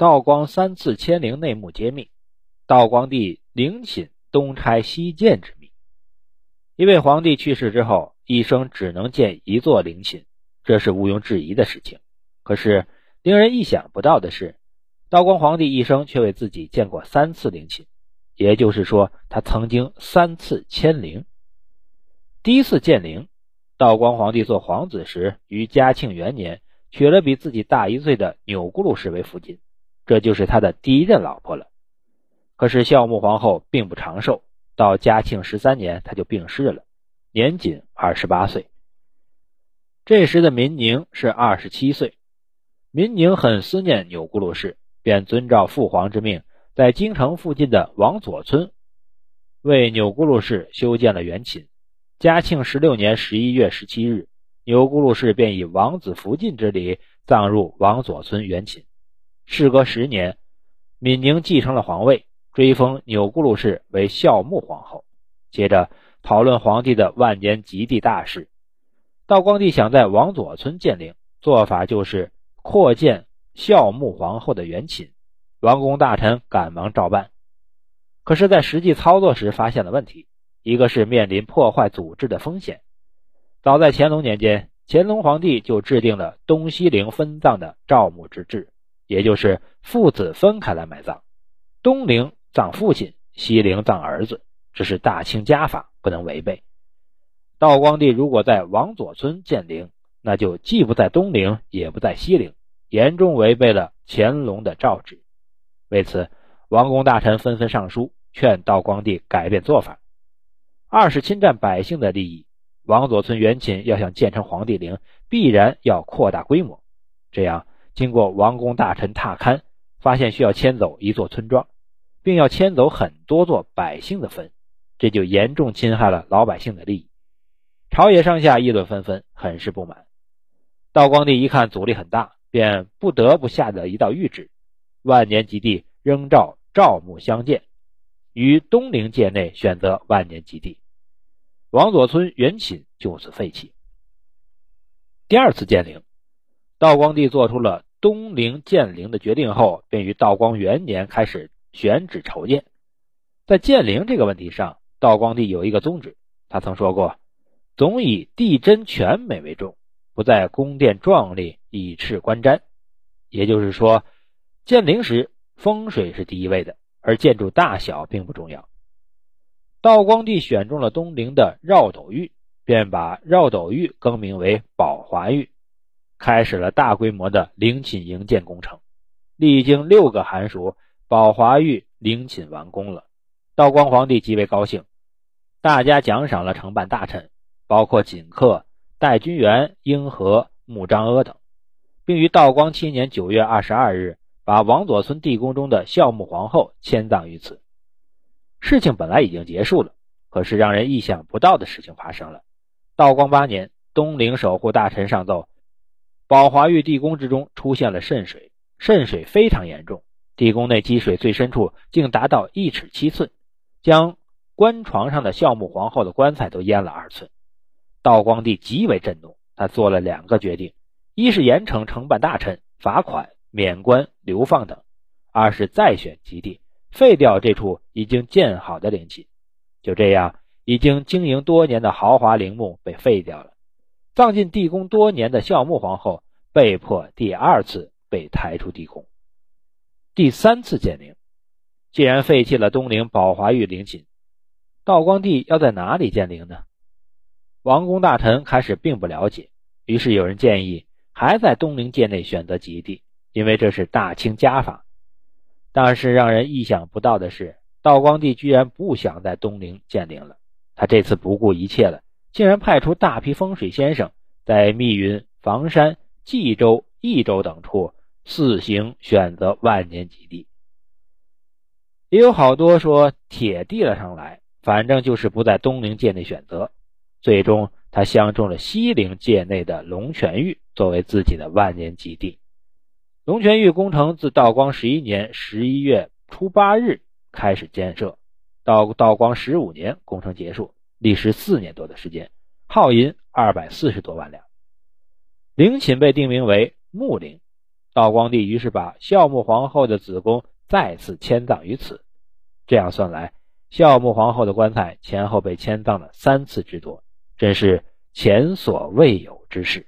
道光三次迁陵内幕揭秘，道光帝陵寝东拆西建之谜。一位皇帝去世之后，一生只能建一座陵寝，这是毋庸置疑的事情。可是令人意想不到的是，道光皇帝一生却为自己建过三次陵寝，也就是说，他曾经三次迁陵。第一次建陵，道光皇帝做皇子时，于嘉庆元年娶了比自己大一岁的钮钴禄氏为福晋，这就是他的第一任老婆了。可是孝穆皇后并不长寿，到嘉庆十三年，她就病逝了，年仅二十八岁。这时的民宁是二十七岁，民宁很思念钮钴禄氏，便遵照父皇之命，在京城附近的王佐村为钮钴禄氏修建了园寝。嘉庆十六年十一月十七日，钮钴禄氏便以王子福晋之礼葬入王佐村园寝。事隔十年，敏宁继承了皇位，追封钮钴禄氏为孝穆皇后。接着讨论皇帝的万年吉地大事，道光帝想在王佐村建陵，做法就是扩建孝穆皇后的原寝。王公大臣赶忙照办，可是，在实际操作时发现了问题。一个是面临破坏祖制的风险。早在乾隆年间，乾隆皇帝就制定了东西陵分葬的赵墓之制，也就是父子分开来埋葬，东陵葬父亲，西陵葬儿子，这是大清家法，不能违背。道光帝如果在王佐村建陵，那就既不在东陵，也不在西陵，严重违背了乾隆的诏旨。为此，王公大臣纷纷上书劝道光帝改变做法。二是侵占百姓的利益。王佐村原寝要想建成皇帝陵，必然要扩大规模。这样，经过王公大臣踏勘，发现需要迁走一座村庄，并要迁走很多座百姓的坟，这就严重侵害了老百姓的利益。朝野上下议论纷纷，很是不满。道光帝一看阻力很大，便不得不下的一道谕旨：万年吉地仍照赵墓相建。于东陵界内选择万年基地，王佐村原寝就此废弃。第二次建陵，道光帝做出了东陵建陵的决定后，便于道光元年开始选址筹建。在建陵这个问题上，道光帝有一个宗旨，他曾说过：“总以地真全美为重，不在宫殿壮丽以示观瞻。”也就是说，建陵时风水是第一位的。而建筑大小并不重要。道光帝选中了东陵的绕斗峪，便把绕斗峪更名为宝华峪，开始了大规模的陵寝营建工程。历经六个寒暑，宝华峪陵寝完工了。道光皇帝极为高兴，大家奖赏了承办大臣，包括锦客、戴君元、英和、穆彰阿等，并于道光七年九月二十二日。把王佐村地宫中的孝穆皇后迁葬于此。事情本来已经结束了，可是让人意想不到的事情发生了。道光八年，东陵守护大臣上奏，宝华峪地宫之中出现了渗水，渗水非常严重，地宫内积水最深处竟达到一尺七寸，将棺床上的孝穆皇后的棺材都淹了二寸。道光帝极为震怒，他做了两个决定：一是严惩承办大臣，罚款。免官、流放等；二是再选基地，废掉这处已经建好的陵寝。就这样，已经经营多年的豪华陵墓被废掉了。葬进地宫多年的孝穆皇后被迫第二次被抬出地宫。第三次建陵，既然废弃了东陵宝华峪陵寝，道光帝要在哪里建陵呢？王公大臣开始并不了解，于是有人建议还在东陵界内选择吉地。因为这是大清家法，但是让人意想不到的是，道光帝居然不想在东陵建陵了。他这次不顾一切了，竟然派出大批风水先生，在密云、房山、冀州、益州等处四行选择万年吉地。也有好多说铁递了上来，反正就是不在东陵界内选择。最终，他相中了西陵界内的龙泉峪作为自己的万年吉地。龙泉峪工程自道光十一年十一月初八日开始建设，到道光十五年工程结束，历时四年多的时间，耗银二百四十多万两。陵寝被定名为墓陵，道光帝于是把孝穆皇后的子宫再次迁葬于此。这样算来，孝穆皇后的棺材前后被迁葬了三次之多，真是前所未有之事。